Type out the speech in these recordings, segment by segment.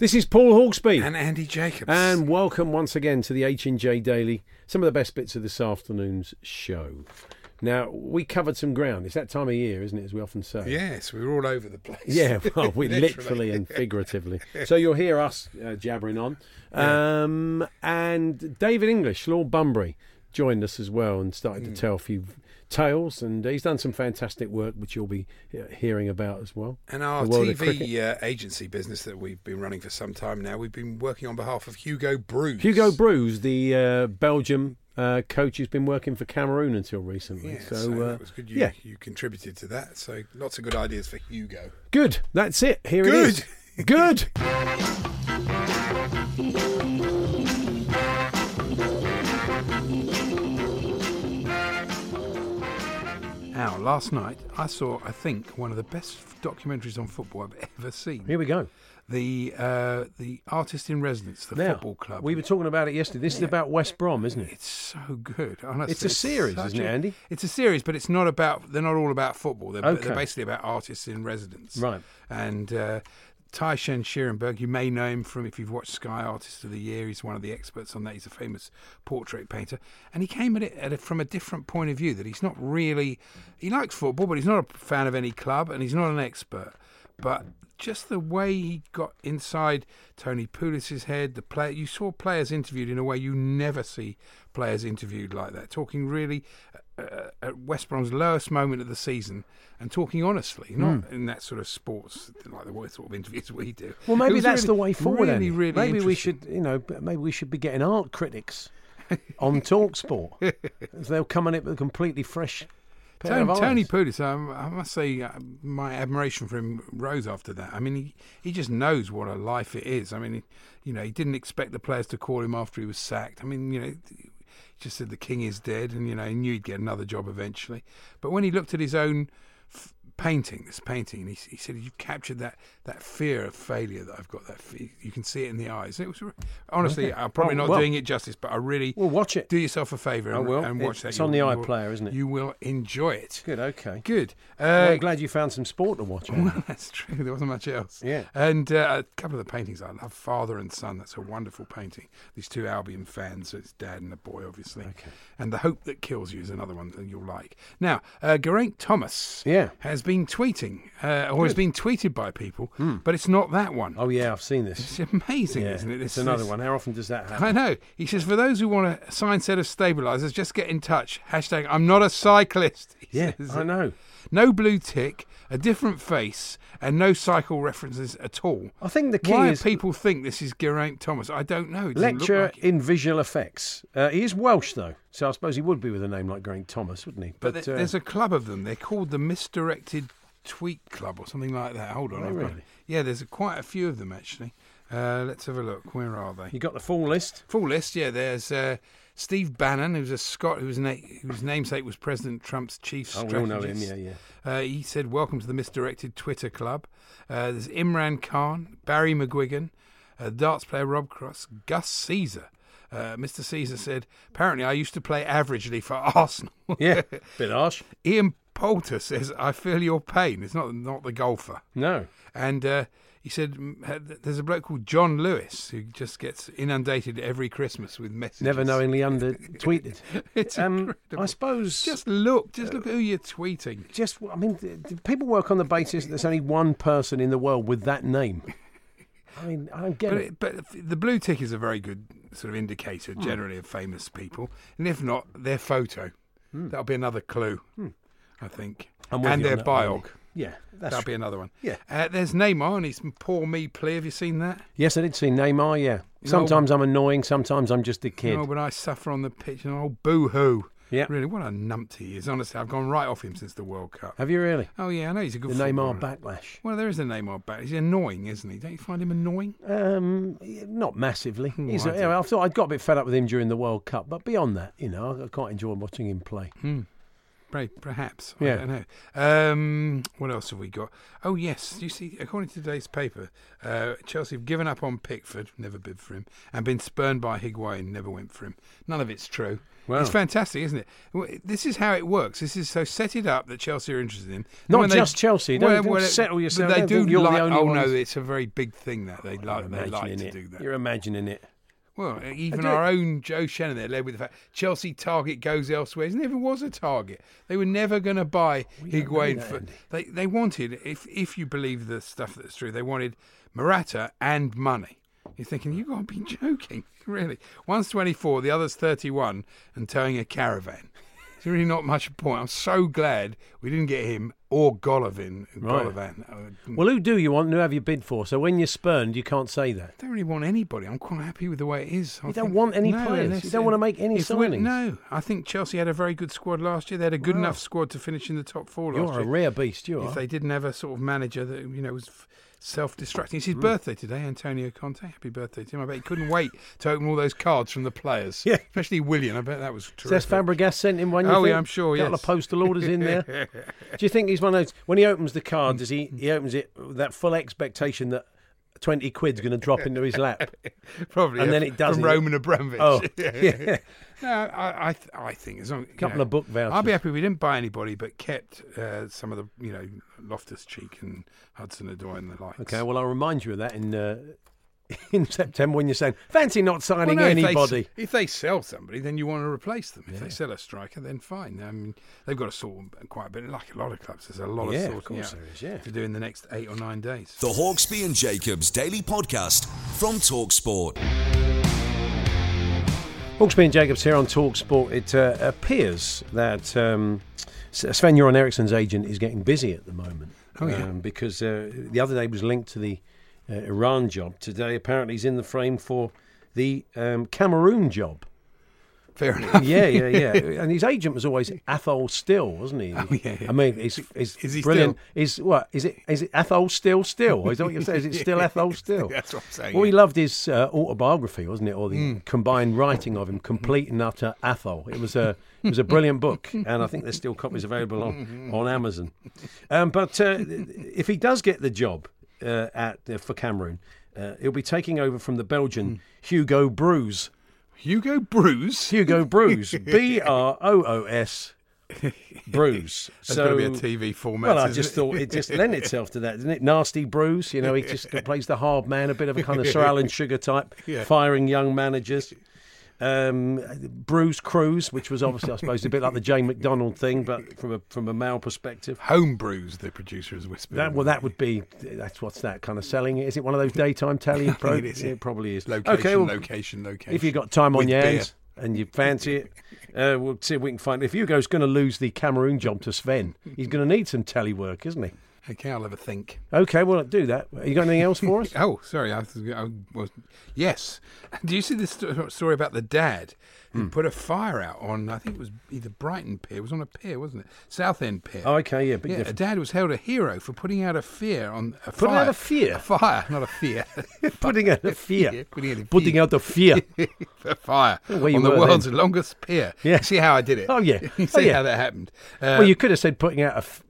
This is Paul Hawksbee. And Andy Jacobs. And welcome once again to the H&J Daily. Some of the best bits of this afternoon's show. Now, we covered some ground. It's that time of year, isn't it, as we often say? Yes, we were all over the place. Yeah, well, we literally. and figuratively. So you'll hear us uh, jabbering on. Um, And David English, Lord Bunbury, joined us as well and started Hmm. to tell a few tales. And he's done some fantastic work, which you'll be uh, hearing about as well. And our The world of cricket. TV uh, agency business that we've been running for some time now, we've been working on behalf of Hugo Broos. Hugo Broos, the uh, Belgium uh, coach who's been working for Cameroon until recently. Yeah, so, so, uh, good. You, yeah, you contributed to that. So lots of good ideas for Hugo. good. That's it. Here Good. it is. Good. Now, last night I saw, I think, one of the best documentaries on football I've ever seen. Here we go. The uh, the artist in residence, the now, football club. we were talking about it yesterday. This is about West Brom, isn't it? It's so good. Honestly, It's a series, such isn't it, Andy? It's a series, but it's not about. They're not all about football. They're, Okay. they're basically about artists in residence. Right. And uh, Tai-Shan Schierenberg, you may know him from if you've watched Sky Artist of the Year. He's one of the experts on that. He's a famous portrait painter, and he came at it at a, from a different point of view. That he's not really. He likes football, but he's not a fan of any club, and he's not an expert. But just the way he got inside Tony Pulis's head, the player you saw players interviewed in a way you never see players interviewed like that, talking really uh, at West Brom's lowest moment of the season and talking honestly, not Hmm. in that sort of sports like the sort of interviews we do. Well, maybe that's really- the way forward. Really, really maybe we should, you know, maybe we should be getting art critics on Talksport. As They'll come in it with a completely fresh Tony. Tony Pulis, um, I must say, uh, my admiration for him rose after that. I mean, he, he just knows what a life it is. I mean, he, you know, he didn't expect the players to call him after he was sacked. I mean, you know, just said the king is dead, and you know, he knew he'd get another job eventually. But when he looked at his own painting, this painting, and he, he said, "You captured that that fear of failure that I've got. That fe- you can see it in the eyes." It was honestly, I'm probably Oh, not well. doing it justice, but I really Well, watch it. do yourself a favour I and, will. and watch It's that. It's on the iPlayer, isn't it? You will enjoy it. Good. Okay. Good. Well, Uh, I'm glad you found some sport to watch. Well, that's true. There wasn't much else. Yeah. And uh, a couple of the paintings I love, Father and Son. That's a wonderful painting. These two Albion fans. So it's dad and the boy, obviously. Okay. And The Hope That Kills You is another one that you'll like. Now, uh, Geraint Thomas Yeah. has been tweeting, uh, or has been tweeted by people, but it's not that one. Oh yeah, I've seen this. It's amazing, Yeah, isn't it? it's This- another this- one. How often does that happen? I know. He says, for those who want a signed set of stabilisers, just get in touch. Hashtag, I'm not a cyclist. he Yeah, says. I know. No blue tick, a different face, and no cycle references at all. I think the key Why is people think this is Geraint Thomas, I don't know. Lecture like in visual effects. Uh, he is Welsh though, so I suppose he would be with a name like Geraint Thomas, wouldn't he? But, But, there- uh, there's a club of them. They're called the Misdirected Tweet Club or something like that. Hold on. Oh, I've got- yeah, there's a, quite a few of them actually. Uh, let's have a look. Where are they? you got the full list. Full list, yeah. There's uh, Steve Bannon, who's a Scot whose, na- whose namesake was President Trump's chief Oh, we strategist. all know him. Yeah, yeah. Uh, he said, "Welcome to the misdirected Twitter club." Uh, there's Imran Khan, Barry McGuigan, uh, darts player Rob Cross, Gus Caesar. Uh, Mr. Caesar said, "Apparently, I used to play averagely for Arsenal." Yeah, bit harsh. Ian Poulter says, "I feel your pain." It's not not the golfer, No. and uh, he said, mm, uh, "There's a bloke called John Lewis who just gets inundated every Christmas with messages." Never knowingly under tweeted. It's Um, incredible. I suppose Just look, just look at who you're tweeting. just I mean, people work on the basis that there's only one person in the world with that name. I mean, I don't get But, it. but the blue tick is a very good sort of indicator generally of famous people, and if not, their photo. That'll be another clue, I think. And their biog. Andy. Yeah, that's That'll be another one. Yeah. Uh, there's Neymar and his poor me plea. Have you seen that? Yes, I did see Neymar. Yeah, sometimes I'm annoying, sometimes I'm just a kid. Oh, but I suffer on the pitch. And oh, boo hoo. Yeah. Really, what a numpty he is. Honestly, I've gone right off him since the World Cup. Have you really? Oh, yeah, I know he's a good The Neymar footballer. backlash. Well, there is a Neymar back. He's annoying, isn't he? Don't you find him annoying? Um, not massively. Oh, He's, I you do. know, I thought I'd got a bit fed up with him during the World Cup, but beyond that, you know, I, I quite enjoy watching him play. Pray, perhaps. Yeah. I don't know. Um, what else have we got? Oh, yes. You see, according to today's paper, uh, Chelsea have given up on Pickford, never bid for him, and been spurned by Higuain, never went for him. None of it's true. Wow. It's fantastic, isn't it? This is how it works. This is so set it up that Chelsea are interested in. Not When they- just Chelsea. Don't- don't settle yourself. They do you're the only oh ones. no, it's a very big thing that they like. They like to do that. You're imagining it. Well, even our own Joe Shannon there led with the fact Chelsea target goes elsewhere. It never was a target. They were never going to buy Higuain. For, they they wanted, if if you believe the stuff that's true, they wanted Morata and money. You're thinking you got to be joking, really. One's 24, the other's 31, and towing a caravan. It's really not much point. I'm so glad we didn't get him or Golovin. Right. Well, who do you want? and Who have you bid for? So when you're spurned, you can't say that. I don't really want anybody. I'm quite happy with the way it is. I You don't think- want any No, players. You don't want to make any signings. No, I think Chelsea had a very good squad last year. They had a good enough squad to finish in the top four last You're a year. rare beast. You if are. If they didn't have a sort of manager that you know was f- self-destructing. It's his Hmm. birthday today, Antonio Conte. Happy birthday to him! I bet he couldn't wait to open all those cards from the players. Yeah. especially Willian. I bet that was terrific. Says Fabregas sent him one. You Oh, yeah. I'm sure, Couple yes. of postal orders in there. do you think he's one of those? When he opens the card, does he? He opens it with that full expectation that twenty quid's going to drop into his lap. Probably, and yeah, then it doesn't. from Roman Abramovich. Oh, yeah. No, I, I, I think as long you Couple know, of book vouchers. I'll be happy if we didn't buy anybody, but kept uh, some of the, you know, Loftus Cheek and Hudson Odoi and the likes. Okay, well, I'll remind you of that in uh, in September when you're saying fancy not Well, signing no, if they anybody. If they, sell somebody, then you want to replace them. If they sell a striker, then fine. I mean, they've got to sort them quite a bit. Like a lot of clubs, there's a lot Yeah, of of sorting course out there is, yeah. to do in the next eight or nine days. The Hawksbee and Jacobs Daily Podcast from Talksport. Hawksbee and Jacobs here on Talk Sport. It uh, appears that um, S- Sven Göran Eriksson's agent is getting busy at the moment. Oh, yeah. um, because uh, the other day was linked to the uh, Iran job. Today, apparently, he's in the frame for the um, Cameroon job. Fair enough. Yeah, yeah, yeah. and his agent was always Athol Still, wasn't he? Oh, yeah, yeah. I mean, he's, he's Is he brilliant. Is what is it? Is it Athol Still? Still? Is that what you say? Is it still Athol Still? That's what I'm saying. Well, he loved his uh, autobiography, wasn't it, or the Hmm. combined writing of him, complete and utter Athol. It was a it was a brilliant book, and I think there's still copies available on on Amazon. Um, but uh, if he does get the job uh, at uh, for Cameroon, uh, he'll be taking over from the. Belgian Hugo Broos. Hugo Broos. Hugo Broos, B R O O S. Bruce. So, going to be a TV format. well, I just it? thought it just lent itself to that, didn't it? Nasty Bruce, you know, he just plays the hard man, a bit of a kind of Sir Alan Sugar type, Yeah. firing young managers. Um, Bruce Cruz, which was obviously, I suppose, a bit like the Jane McDonald thing, but from a from a male perspective. Home Homebrews, the producer has whispered. That well, that would be that's what's that kind of selling it. Is it one of those daytime telly? pro- it is. It probably is. location, okay, well, location, location. if you've got time on With your beer. hands and you fancy it, uh, we'll see if we can find. If Hugo's going to lose the Cameroon job to Sven, he's going to need some telly work, isn't he? Okay, I'll have a think. Okay, well, do that. You got anything else for us? Oh, sorry. I, I was yes. Do you see this story about the dad who Hmm. put a fire out on? I think it was either Brighton Pier. It was on a pier, wasn't it? Southend Pier. Oh, okay, yeah, big yeah, a difference. dad was held a hero for putting out a fear on a Putting fire. out a fear? A fire, not a fear. Putting out a fear. Yeah, putting out a Putting fear. out the fear. a fire you on the world's then. longest pier. Yeah. See how I did it? Oh, yeah. You Oh, see yeah. how that happened? Uh, well, you could have said putting out a, f-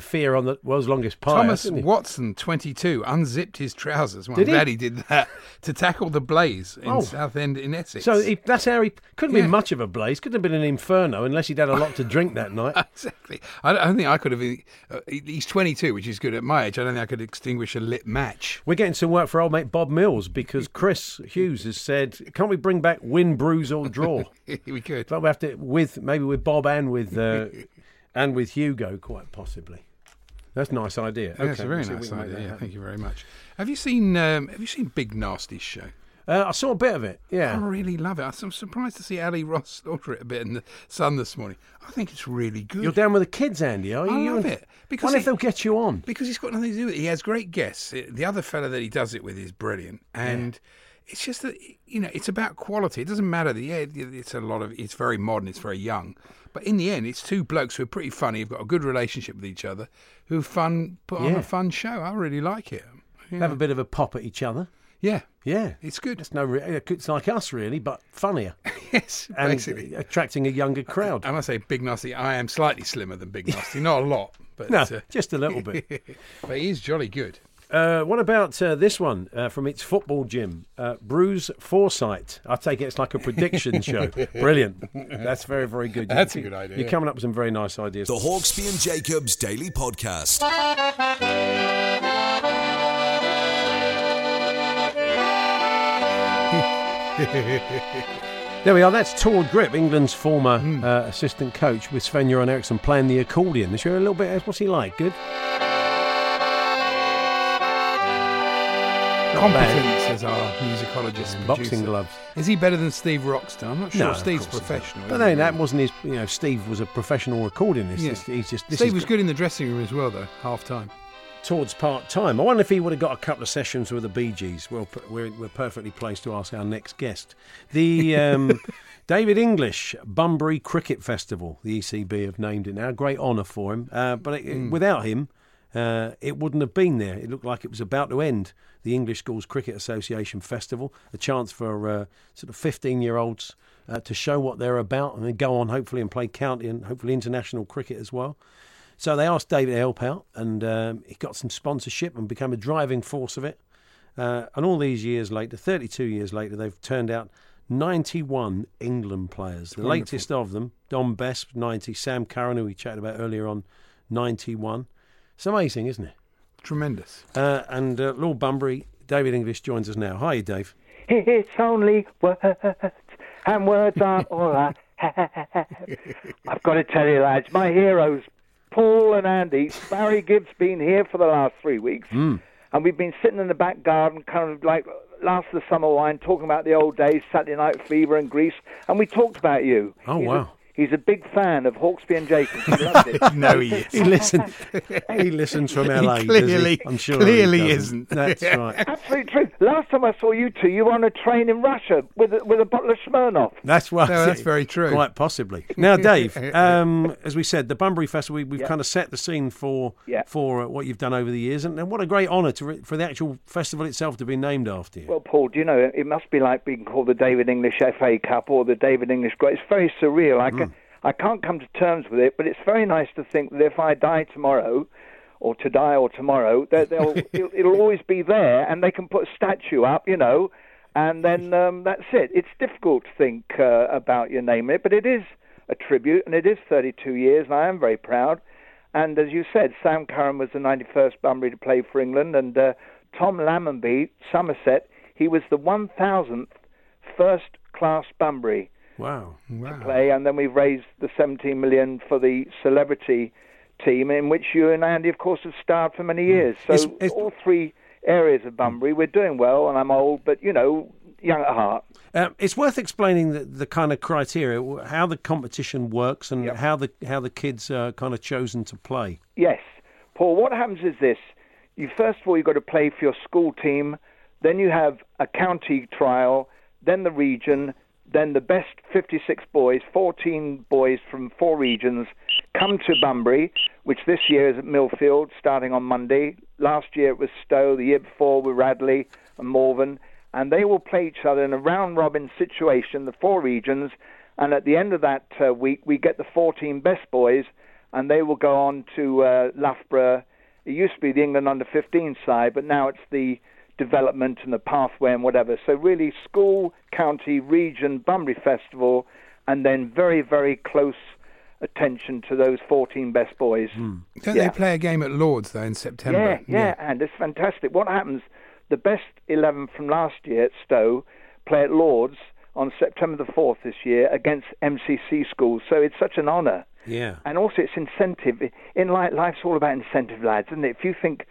fear on the world's longest pie. Thomas? Watson, 22, unzipped his trousers. Well, Did I'm he? glad he did that to tackle the blaze in Oh. Southend in Essex. So he, that's how he couldn't Yeah. be much of a blaze. Couldn't have been an inferno unless he'd had a lot to drink that night. exactly. I don't, think I could have. Uh, he's 22, which is good at my age. I don't think I could extinguish a lit match. We're getting some work for old mate Bob Mills because Chris Hughes has said, "Can't we bring back win, bruise, or draw?" we could. but we have to with maybe with Bob and with uh, and with Hugo, quite possibly. That's a nice idea. Yeah, That's Okay, a very nice we can make idea. Yeah, thank you very much. Have you seen? Um, have you seen Big Nasty's show? Uh, I saw a bit of it. Yeah, I really love it. I'm surprised to see Ally Ross slaughter it a bit in the sun this morning. I think it's really good. You're down with the kids, Andy, are you? I love it, because Wonder if they'll get you on. because he's got nothing to do with it. He has great guests. It- The other fella that he does it with is brilliant, and it's just that you know it's about quality. It doesn't matter yeah, it's a lot of it's very modern, it's very young, but in the end, it's two blokes who are pretty funny, have got a good relationship with each other, who fun put on a fun show. I really like it. Yeah, Have a bit of a pop at each other. yeah. Yeah. it's good. It's no, re- it's like us really, but funnier yes, and basically. attracting a younger crowd. And I say Big Nasty, I am slightly slimmer than Big Nasty, not a lot, but no, uh, just a little bit. but he is jolly good. Uh, what about uh, this one uh, from its football gym? Uh, Bruce Foresight. I take it it's like a prediction show. Brilliant. That's very, very good. That's a good idea, You're coming up with some very nice ideas. The Hawksbee and Jacobs Daily Podcast. There we are. That's Tord Grip, England's former uh, assistant coach, with Sven Göran Eriksson playing the accordion. Let's hear a little bit. What's he like? Good. Competence as our musicologist. and Boxing producer. gloves. Is he better than Steve Roxton? I'm not sure. No, Steve's professional. But then that wasn't his. You know, Steve was a professional accordionist. Yeah. This- He's just. This Steve was good in the dressing room as well, though. Half time. towards part time. I wonder if he would have got a couple of sessions with the Bee Gees. Well, we're, we're perfectly placed to ask our next guest. The um, David English Bunbury Cricket Festival. The ECB have named it now. Great honour for him. Uh, but it, without him, uh, it wouldn't have been there. It looked like it was about to end. The English Schools Cricket Association Festival, a chance for uh, sort of 15 year olds uh, to show what they're about and then go on hopefully and play county and hopefully international cricket as well. So they asked David to help out, and um, he got some sponsorship and became a driving force of it. Uh, and all these years later, 32 years later, they've turned out 91 England players. The latest of them, Dom Bess, 90, Sam Curran, who we chatted about earlier on, 91. It's amazing, isn't it? Tremendous. Uh, and uh, Lord Bunbury, David English joins us now. Hi, Dave. It's only words, and words aren't all I have. I've got to tell you, lads, my heroes, Paul and Andy. Barry Gibbs been here for the last three weeks, Hmm. and we've been sitting in the back garden, kind of like last of the summer wine, talking about the old days, Saturday Night Fever and Grease, and we talked about you. Oh, He's a- wow. He's a big fan of Hawksbee and Jacobs. He loves it. No, he is. He listens. he listens from LA. does he? clearly- I'm sure. clearly he isn't. That's right. Absolutely true. Last time I saw you two, you were on a train in Russia with a, with a bottle of Smirnoff. That's right. No, that's very true. Quite possibly. Now, Dave, um, as we said, the Bunbury Festival, we, we've Yeah. kind of set the scene for Yeah. for uh, what you've done over the years, and, and what a great honour re- for the actual festival itself to be named after you. Well, Paul, do you know it must be like being called the David English FA Cup or the David English Great. It's very surreal. I, can, I can't come to terms with it, but it's very nice to think that if I die tomorrow, or to die or tomorrow, they'll it'll, it'll always be there, and they can put a statue up, you know, and then um, that's it. It's difficult to think uh, about your name in it, but it is a tribute, and it is 32 years, and I am very proud. And as you said, Sam Curran was the 91st Bunbury to play for England, and uh, Tom Lammonby, Somerset, he was the 1000th first class Bunbury wow. Wow. play, and then we've raised the 17 million for the celebrity team, in which you and Andy, of course, have starred for many years. So It's- it's- all three areas of Bunbury, we're doing well, and I'm old, but you know, young at heart. Um, it's worth explaining the, the kind of criteria, how the competition works, and Yep. how the how the kids are kind of chosen to play. Yes, Paul. What happens is this: you first of all you've got to play for your school team, then you have a county trial, then the region, then the best 56 boys, 14 boys from four regions, come to Bunbury, which this year is at Millfield, starting on Monday. Last year it was Stowe. The year before were Radley and Malvern, and they will play each other in a round robin situation, the four regions. And at the end of that uh, week, we get the 14 best boys, and they will go on to uh, Loughborough. It used to be the England under 15 side, but now it's the development and the pathway and whatever. So really, school, county, region, Bunbury Festival, and then very, very close attention to those 14 best boys. Hmm. Don't Yeah. they play a game at Lords though in September? Yeah, yeah, and it's fantastic. What happens? The best 11 from last year at Stowe play at Lords on September the 4th this year against MCC schools. So it's such an honour. Yeah. And also, it's incentive. In life, life's all about incentive, lads, isn't it? If you think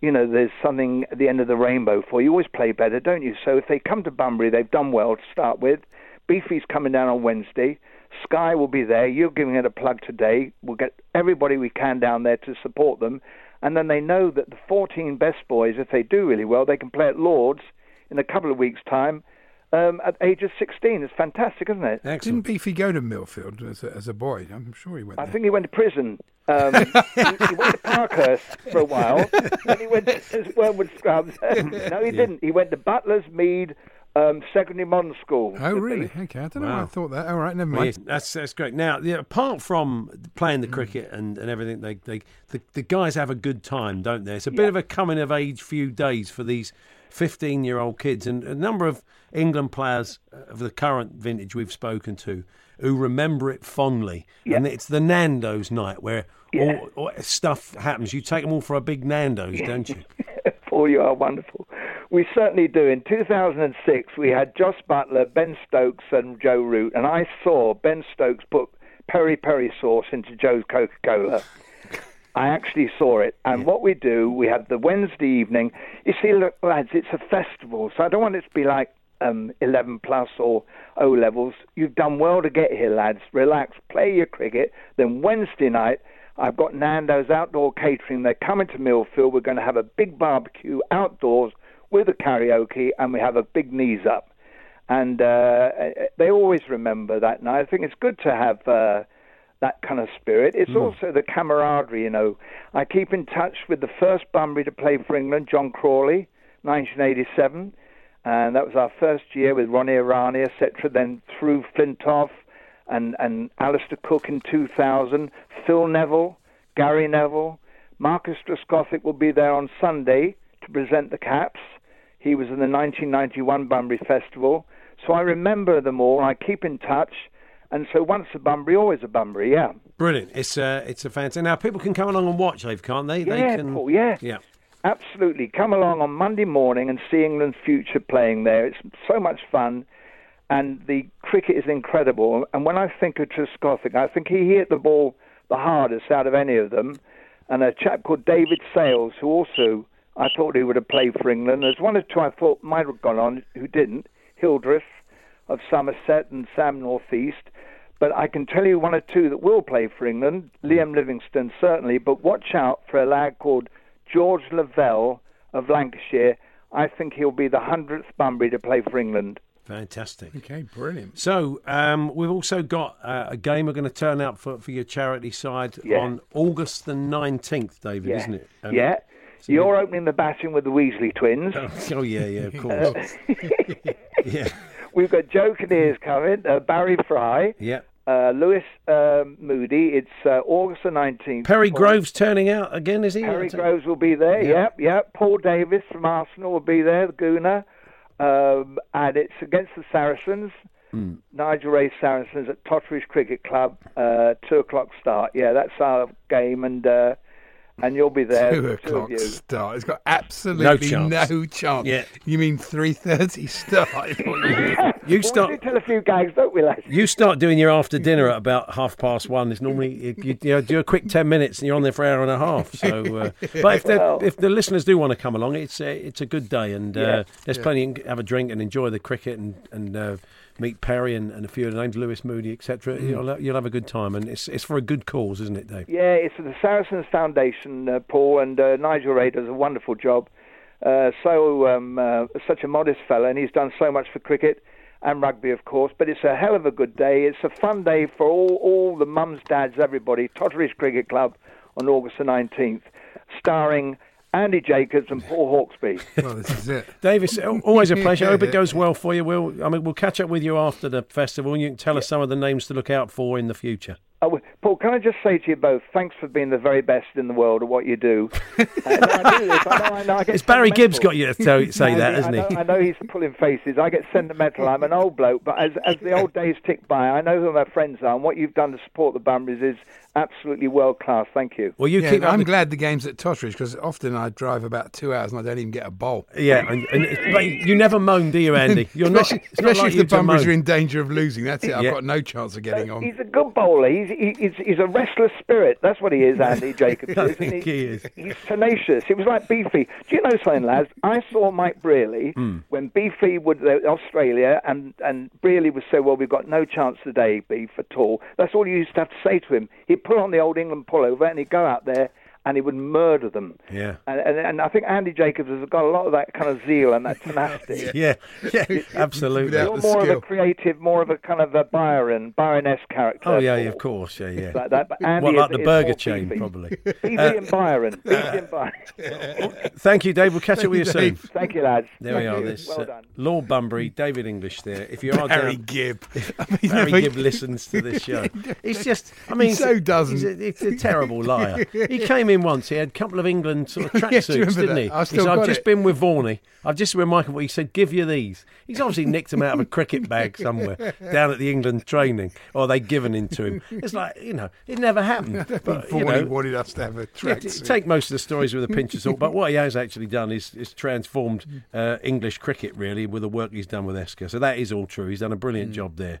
you know, there's something at the end of the rainbow for you. always play better, don't you? So if they come to Bunbury, they've done well to start with. Beefy's coming down on Wednesday. Sky will be there. You're giving it a plug today. We'll get everybody we can down there to support them. And then they know that the 14 best boys, if they do really well, they can play at Lords in a couple of weeks' time um, at age of 16. It's fantastic, isn't it? Excellent. Didn't Beefy go to Millfield as a, as a boy? I'm sure he went I there. think he went to prison. Um, he, he went to Parkhurst for a while. then he went to Wormwood Scrubs. no, he didn't. He went to Buckler's Mead um, Secondary Modern School. Oh, really? Beef. Okay, I don't know why I thought that. All right, never mind. yes, that's that's great. Now, yeah, apart from playing the Mm. cricket and, and everything, they, they the, the guys have a good time, don't they? It's a bit of a coming of age few days for these fifteen year old kids, and a number of England players of the current vintage we've spoken to who remember it fondly. And it's the Nando's night where all, all stuff happens. You take them all for a big Nando's, don't you? Paul, oh, you are wonderful. We certainly do. In 2006, we had Jos Buttler, Ben Stokes, and Joe Root, and I saw Ben Stokes put peri peri sauce into Joe's Coca Cola. I actually saw it. And what we do, we have the Wednesday evening. You see, look, lads, it's a festival, so I don't want it to be like um, 11 plus or O levels. You've done well to get here, lads. Relax, play your cricket. Then Wednesday night, I've got Nando's outdoor catering. They're coming to Millfield. We're going to have a big barbecue outdoors with a karaoke, and we have a big knees up. And uh, they always remember that night. I think it's good to have. Uh, that kind of spirit. It's hmm. also the camaraderie, you know. I keep in touch with the first Bunbury to play for England, John Crawley, 1987, and that was our first year with Ronnie Irani, etc. Then through Flintoff and and Alastair Cook in 2000, Phil Neville, Gary Neville, Marcus Trescothick will be there on Sunday to present the caps. He was in the 1991 Bunbury Festival, so I remember them all. I keep in touch. And so once a Bunbury, always a Bunbury, yeah. Brilliant. It's a it's a fantastic. Now people can come along and watch, Dave, can't they? they Yeah, can, Paul, yeah. yeah. Absolutely. Come along on Monday morning and see England's future playing there. It's so much fun. And the cricket is incredible. And when I think of Trescothick, I think he hit the ball the hardest out of any of them. And a chap called David Sales, who also I thought he would have played for England. There's one or two I thought might have gone on who didn't. Hildreth of Somerset and Sam Northeast. But I can tell you one or two that will play for England. Liam Livingstone, certainly. But watch out for a lad called George Lavelle of Lancashire. I think he'll be the 100th Bunbury to play for England. Fantastic. Okay, brilliant. So um, we've also got uh, a game we're going to turn out for, for your charity side Yeah. on August the nineteenth, David, Yeah. isn't it? Um, yeah. You're opening the batting with the Weasley twins. Oh yeah, yeah, of course. yeah, We've got Joe Kinnear's coming, uh, Barry Fry, yeah. uh, Lewis um Moody. It's uh, August the 19th. Perry Groves turning out again, is he? Harry Groves will be there. Yeah. Yep, yep. Paul Davis from Arsenal will be there. The Gooner, um, and it's against the Saracens. Hmm. Nigel Wray Saracens at Totteridge Cricket Club. Uh, two o'clock start. Yeah, that's our game, and uh, and you'll be there. Two the two o'clock start. It's got absolutely No chance. no chance. Yeah. You mean three thirty start? You Well, start. we do tell a few gags, don't we, lads? You start doing your after dinner at about half past one. It's normally you, you, you know, do a quick ten minutes and you're on there for an hour and a half. So, uh, but if the Well- if the listeners do want to come along, it's a, it's a good day and uh, Yeah. there's plenty. You have a drink and enjoy the cricket and and uh, meet Perry and, and a few of the names, Lewis Moody, etc. You'll you'll have a good time and it's it's for a good cause, isn't it, Dave? Yeah, it's the Saracens Foundation, uh, Paul, and uh, Nigel Wray does a wonderful job. Uh, so um, uh, such a modest fella, and he's done so much for cricket and rugby, of course. But it's a hell of a good day. It's a fun day for all all the mums, dads, everybody. Totteridge Cricket Club on August the nineteenth, starring Andy Jacobs and Paul Hawksbee. well, this is it. Davis, always a pleasure. I hope it goes well for you. We'll I mean we'll catch up with you after the festival and you can tell us some of the names to look out for in the future. Oh, Paul, can I just say to you both, thanks for being the very best in the world at what you do. uh, no, I do. I know, I know, I get It's Barry Gibbs got you to tell, say I that, know- hasn't I know, he? I know he's pulling faces. I get sentimental. I'm an old bloke, but as as the old days tick by, I know who my friends are, and what you've done to support the Bunburys is absolutely world class. Thank you. Well, you Yeah, keep I'm the- glad the game's at Totteridge because often I drive about two hours and I don't even get a bowl. Yeah, and, and but you never moan, do you, Andy? You're not. especially not especially like if the to Bunburys are in danger of losing. That's it. I've Yeah. got no chance of getting on. He's a good bowler. He's he, he's, he's a restless spirit. That's what he is, Andy Jacobs. I isn't think he is. He's tenacious. It was like Beefy. Do you know something, lads? I saw Mike Brearley Hmm. when Beefy would uh, Australia, and and Brearley would say, "Well, we've got no chance today, Beef at all." That's all you used to have to say to him. Put on the old England pullover and he'd go out there and he would murder them. Yeah. And, and, and I think Andy Jacobs has got a lot of that kind of zeal and that tenacity. Yeah, yeah, absolutely. You're the more of a creative, more of a kind of a Byron, Byron-esque character. Oh yeah, Paul. of course, yeah, yeah. Like that, but Andy What, is- like the is burger more chain, beefy. probably. Beefy and Byron. Beefy and Byron. Thank you, Dave. We'll catch up with you soon. Dave. Thank you, lads. There Thank we are. you. This well uh, done. Lord Bunbury, David English. There. If you are Harry down, Gibb. I mean, Barry Gibb mean, listens to this show. He's just, I mean, so doesn't. He's a, he's a terrible liar. He came in once. He had a couple of England sort of you tracksuits, didn't he? I he still said, "I've got just been with Vaughany. I've just been Michael." He said, "Give you these." He's obviously nicked them out of a cricket bag somewhere down at the England training, or they given in to him. It's like you know, it never happened. But you Vaughany know, wanted us to have a yeah, track. take most of the stories with a pinch of salt, but what he has actually done is, is transformed uh, English cricket really with the work he's done with ESCA. So that is all true. He's done a brilliant job there.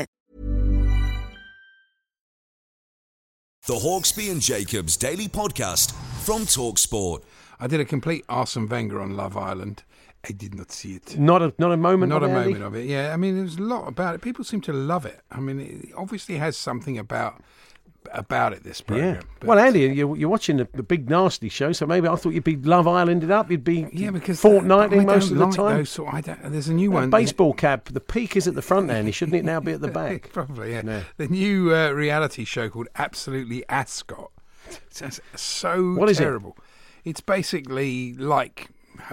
The Hawksbee and Jacobs Daily Podcast from Talksport. I did a complete Arsene Wenger on Love Island. I did not see it. Not a not a moment. Not a of it, Andy? moment of it. Yeah, I mean, there's a lot about it. People seem to love it. I mean, it obviously has something about about it. This program. Yeah. But- Well, Andy, you're, you're watching the, the big nasty show, so maybe I thought you'd be Love Islanded up. You'd be yeah, because fortnightly I most of the like time. Those sort, I don't, there's a new one. baseball cap. The peak is at the front, Andy. Shouldn't it now be at the back? Probably, yeah. Yeah. The new uh, reality show called Absolutely Ascot. It's so What is it? It's basically like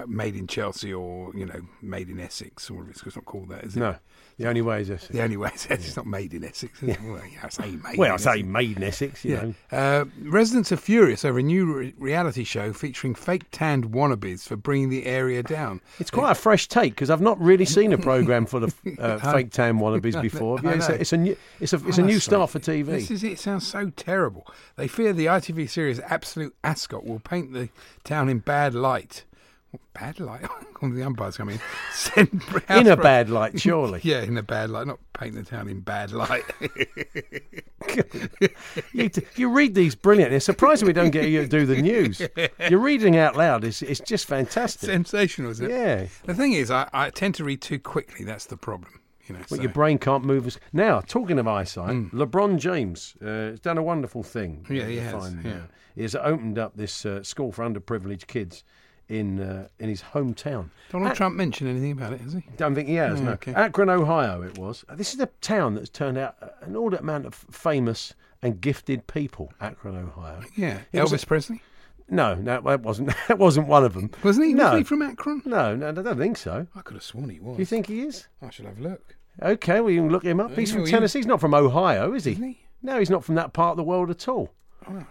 Made in Chelsea or you know Made in Essex, or it's not called that, is it? No, the only way is this. The only way it's, it's not Made in Essex. Is it? Well, yeah, I say Made. Well, in I say Essex. made in Essex, you Yeah. know. Uh, residents are furious over a new re- reality show featuring fake tanned wannabes for bringing the area down. It's quite a fresh take because I've not really seen a program for the uh, fake tan wannabes before. Yeah, it's, a, it's a new, it's a, it's a new Honestly, start for TV. This is it. Sounds so terrible. They fear the ITV series Absolute Ascot will paint the town in bad light. Bad light? When the umpires come in. Send in a bad light, surely. Yeah, in a bad light. Not paint the town in bad light. you, t- you read these brilliant. It's surprising we don't get you to do the news. You're reading out loud. It's, it's just fantastic. Sensational, isn't it? Yeah. The thing is, I, I tend to read too quickly. That's the problem. You know. But so- your brain can't move as now. Talking of eyesight, LeBron James uh, has done a wonderful thing. Yeah, he has, find, yeah. uh, he has opened up this uh, school for underprivileged kids in uh, in his hometown. Donald Trump mentioned anything about it, has he? Don't think he has. Oh, no. okay. Akron, Ohio, it was. This is a town that's turned out an inordinate amount of famous and gifted people. Akron, Ohio. Yeah. It was Elvis Presley. No, no, that wasn't. That wasn't one of them. Wasn't he? No, Wasn't he from Akron? no, no, I don't think so. I could have sworn he was. Do you think he is? I should have a look. Okay, well you can look him up. He's from Tennessee. He's not from Ohio, is he? Isn't he? No, he's not from that part of the world at all.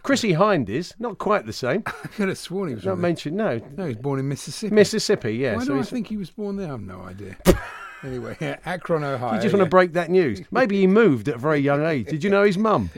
Chrissie Hynde is not quite the same. I could have sworn he was Not mentioned. No, No, he was born in Mississippi. Mississippi. Yeah. Why so do I think he was born there? I have no idea. anyway, yeah, Akron, Ohio. You just want to break that news. Maybe he moved at a very young age. Did you know his mum?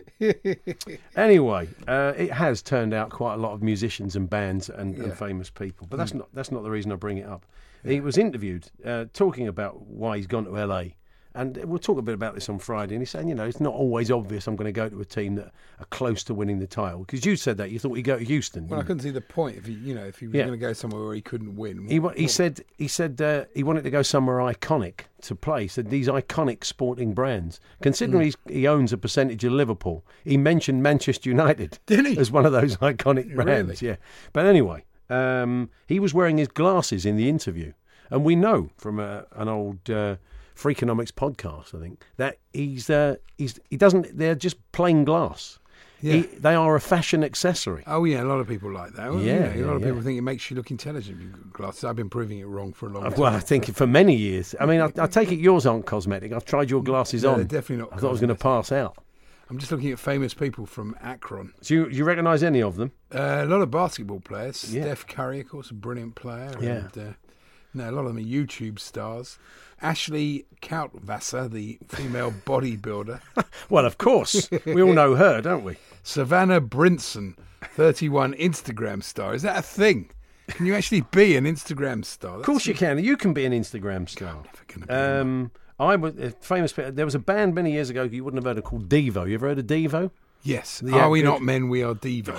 anyway, uh, it has turned out quite a lot of musicians and bands and, and famous people, but that's not that's not the reason I bring it up. He was interviewed uh, talking about why he's gone to LA. And we'll talk a bit about this on Friday. And he's saying, you know, it's not always obvious I'm going to go to a team that are close to winning the title. Because you said that you thought he'd go to Houston. Well, I couldn't see the point if he, you know, if he was Yeah. going to go somewhere where he couldn't win. He, he said he said uh, he wanted to go somewhere iconic to play. He said these iconic sporting brands. Considering he's, he owns a percentage of Liverpool, he mentioned Manchester United Did he? as one of those iconic brands. Yeah, but anyway, um, he was wearing his glasses in the interview, and we know from a, an old. Uh, Freakonomics podcast, I think that he's uh, he's he doesn't. They're just plain glass. Yeah. He, they are a fashion accessory. Oh yeah, a lot of people like that. Well, Yeah, know, a lot of yeah, people think it makes you look intelligent. if You've got glasses. I've been proving it wrong for a long time. Well, I think for many years. I mean, I, I take it yours aren't cosmetic. I've tried your glasses No, on. they're definitely not I thought I was going to pass out. I'm just looking at famous people from Akron. Do you, you recognise any of them? Uh, a lot of basketball players. Yeah. Steph Curry, of course, a brilliant player. Yeah. And, uh, no, a lot of them are YouTube stars. Ashley Krautwasser, the female bodybuilder. Well, of course. we all know her, don't we? Savannah Brinson, 31 Instagram star. Is that a thing? Can you actually be an Instagram star? Of course you can. You can be an Instagram star. Um, I was a famous. There was a band many years ago you wouldn't have heard of called Devo. You ever heard of Devo? Yes. The Are we not men? We are Devo.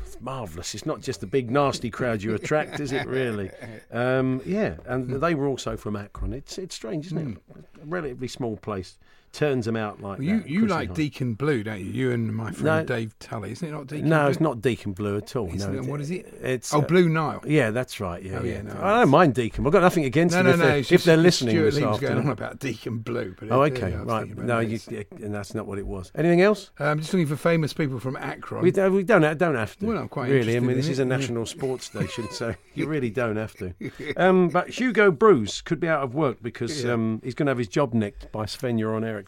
It's marvellous. It's not just the big nasty crowd you attract, is it? Really? Um, yeah, and they were also from Akron. It's it's strange, isn't it? A relatively small place turns them out like Well, you that. you like. Deacon Blue, don't you? You and my friend No. Dave Tully. Isn't it not Deacon No, Blue? it's not Deacon Blue at all. Isn't no, it? What is it? It's Oh, uh, Blue Nile. Yeah, that's right. Yeah, Oh, yeah. no, I don't mind Deacon. I've got nothing against No, them no, if, no. they're, if they're listening Stuart this afternoon. going on about Deacon Blue. But Oh, okay, yeah, right. No, you, and that's not what it was. Anything else? I'm just looking for famous people from Akron. We don't, we don't, don't have to. Well, I'm quite really. I mean, this is a national sports station, so you really don't have to. Um, but Hugo Broos could be out of work because um, he's going to have his job nicked by Sven Göran Eriksson.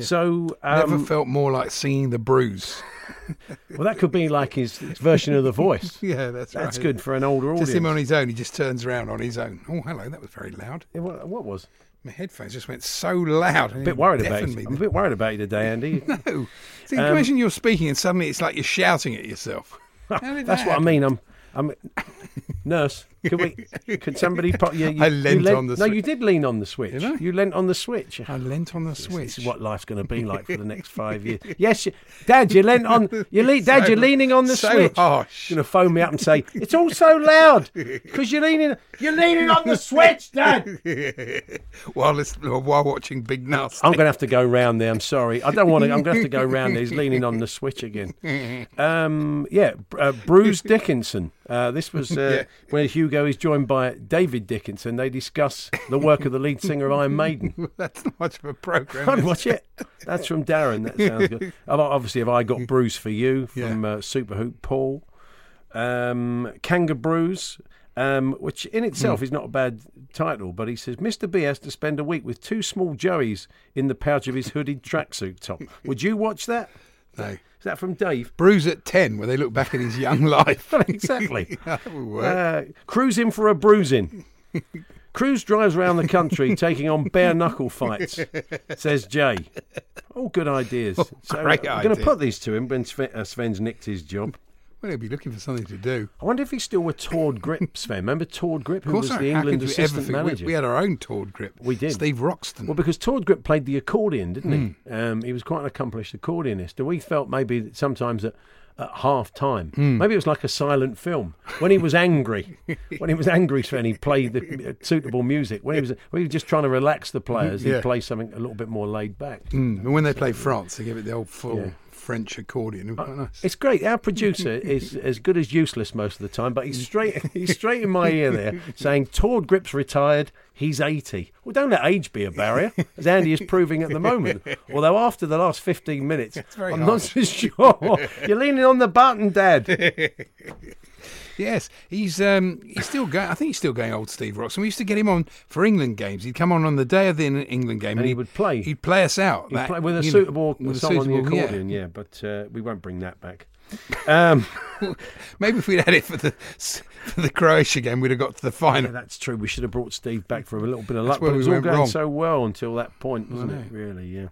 So, Never um, felt more like singing the Bruise. well, that could be like his, version of The Voice. yeah, that's right. That's good for an older audience. Just him on his own. He just turns around on his own. Oh, hello. That was very loud. Yeah, what, what was? My headphones just went so loud. A bit worried about you. I'm a bit worried about you today, Andy. No. See, Um, imagine you're speaking and suddenly it's like you're shouting at yourself. That's that what I mean. I'm, I'm nurse. Could we? Could somebody put you? you I leant on the No, switch. you did lean on the switch. Did I? You leant on the switch. I leant on the switch. This is what life's going to be like for the next five years. Yes, you, Dad, you leant on. You le- Dad, So- you're leaning on the so switch. harsh. You're going to phone me up and say it's all so loud because you're leaning. You're leaning on the switch, Dad. while, listen, while watching Big Nasty. I'm going to have to go round there. I'm sorry. I don't want to. I'm going to have to go round there. He's leaning on the switch again. Um, yeah, uh, Bruce Dickinson. Uh, this was uh, Yeah. Where Hugo is joined by David Dickinson. They discuss the work of the lead singer of Iron Maiden. That's not much of a program. I'd watch it. That's from Darren. That sounds good. Obviously, have I got Bruce for you from uh, Super Hoop Paul, um, Kangaroos, um, which in itself is not a bad title. But he says Mr. B has to spend a week with two small Joeys in the pouch of his hooded tracksuit top. Would you watch that? No. Is that from Dave? Bruise at 10, where they look back at his young life. exactly. that would work. Uh, cruising for a bruising. Cruz drives around the country taking on bare knuckle fights, says Jay. All good ideas. so great I'm going to put these to him when Sven, uh, Sven's nicked his job. Well, he'll be looking for something to do. I wonder if he's still with Tord Grip, Sven. Remember Tord Grip, who was the England assistant we- manager? We, had our own Tord grip. We did. Steve Roxton. Well, because Tord Grip played the accordion, didn't Hmm. he? Um, he was quite an accomplished accordionist. And we felt maybe that sometimes at, at half time, Hmm. maybe it was like a silent film. When he was angry, when he was angry, Sven, he played the uh, suitable music. When he was, when he was just trying to relax the players, Yeah. he'd play something a little bit more laid back. Mm, and when they play France, they give it the old full Yeah. French accordion. It quite nice. It's great. Our producer is as good as useless most of the time, but he's straight he's straight in my ear there saying Tord Grip's retired, he's 80. Well, don't let age be a barrier, as Andy is proving at the moment. Although after the last 15 minutes, I'm not so sure. You're leaning on the button, Dad. Yes, he's um, he's still going. I think he's still going. Old Steve Rocks. And we used to get him on for England games. He'd come on on the day of the England game, And he would play. He'd play us out He'd that- play with a you know, suitable with a song on the suitable- yeah. accordion, yeah, but uh, we won't bring that back. Um, Maybe if we'd had it for the for the Croatia game, we'd have got to the yeah, final. that's true. We should have brought Steve back for a little bit of luck, but it was all going wrong. so well until that point, wasn't it? Really, yeah.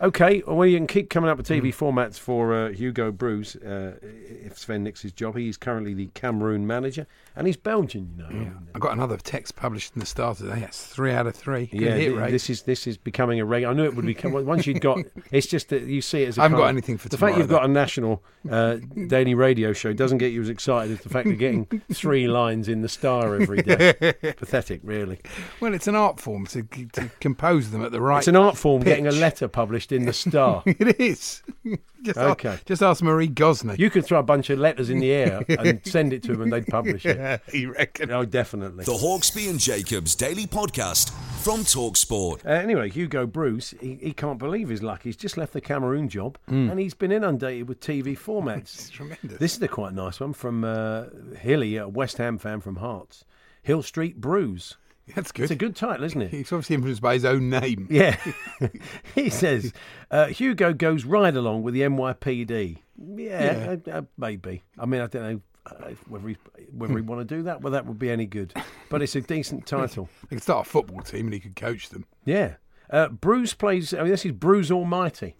Okay, well, you can keep coming up with Mm. TV formats for uh, Hugo Broos uh, if Sven nicks his job. He's currently the Cameroon manager, and he's Belgian, you know. I got another text published in the Star today. That's three out of three. Good Yeah, hit th- rate. this is this is becoming a regular. I knew it would become once you'd got. It's just that you see it as. a I haven't got anything for the fact you've got a national uh, daily radio show doesn't get you as excited as the fact of getting three lines in the Star every day. Pathetic, really. well, it's an art form to, to compose them at the right. It's an art form getting a letter published in the Star. it is. just Okay. Ask, just ask Marie Gosney. You could throw a bunch of letters in the air and send it to them, and they'd publish it. yeah, you reckon? Oh, definitely. The Hawksbee and Jacobs Daily Podcast from Talksport. Uh, anyway, Hugo Broos, he, he can't believe his luck. He's just left the Cameroon job and he's been inundated with TV formats. It's tremendous. This is a quite nice one from uh, Hilly, a West Ham fan from Hearts. Hill Street Brews. That's good. It's a good title, isn't it? He's obviously influenced by his own name. Yeah. he says uh, Hugo goes right along with the NYPD. Yeah, Uh, uh, maybe. I mean, I don't know uh, whether he, whether he want to do that, Well, that would be any good. But it's a decent title. He could start a football team and he could coach them. Yeah. Uh, Bruce plays, I mean, this is Bruce Almighty.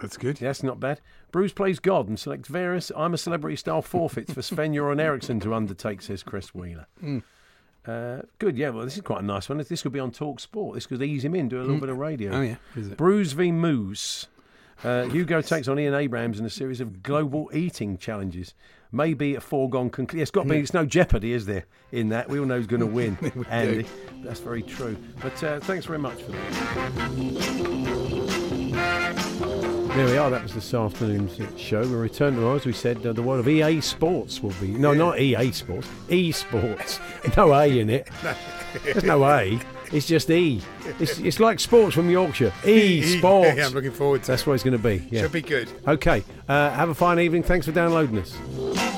That's good. Yeah, that's not bad. Bruce plays God and selects various I'm a celebrity style forfeits for Sven Göran Eriksson to undertake, says Chris Wheeler. Uh, good, yeah. Well, this is quite a nice one. This could be on Talk Sport. This could ease him in, do a little bit of radio. Oh, yeah. Is it? Bruce v Moose. Uh, Hugo takes on Ian Abrahams in a series of global eating challenges. Maybe a foregone conclusion. It's got to be. It's no jeopardy, is there? In that, we all know who's going to win. Andy, that's very true. But uh, thanks very much for that. There we are. That was this afternoon's show. We return tomorrow, as we said. Uh, the world of EA Sports will be no, not EA Sports. E Sports. No A in it. There's no A. It's just E. It's, it's like sports from Yorkshire. E Sports. Yeah, I'm looking forward to That's what it's going to be. Yeah. Should be good. Okay. Uh, have a fine evening. Thanks for downloading us.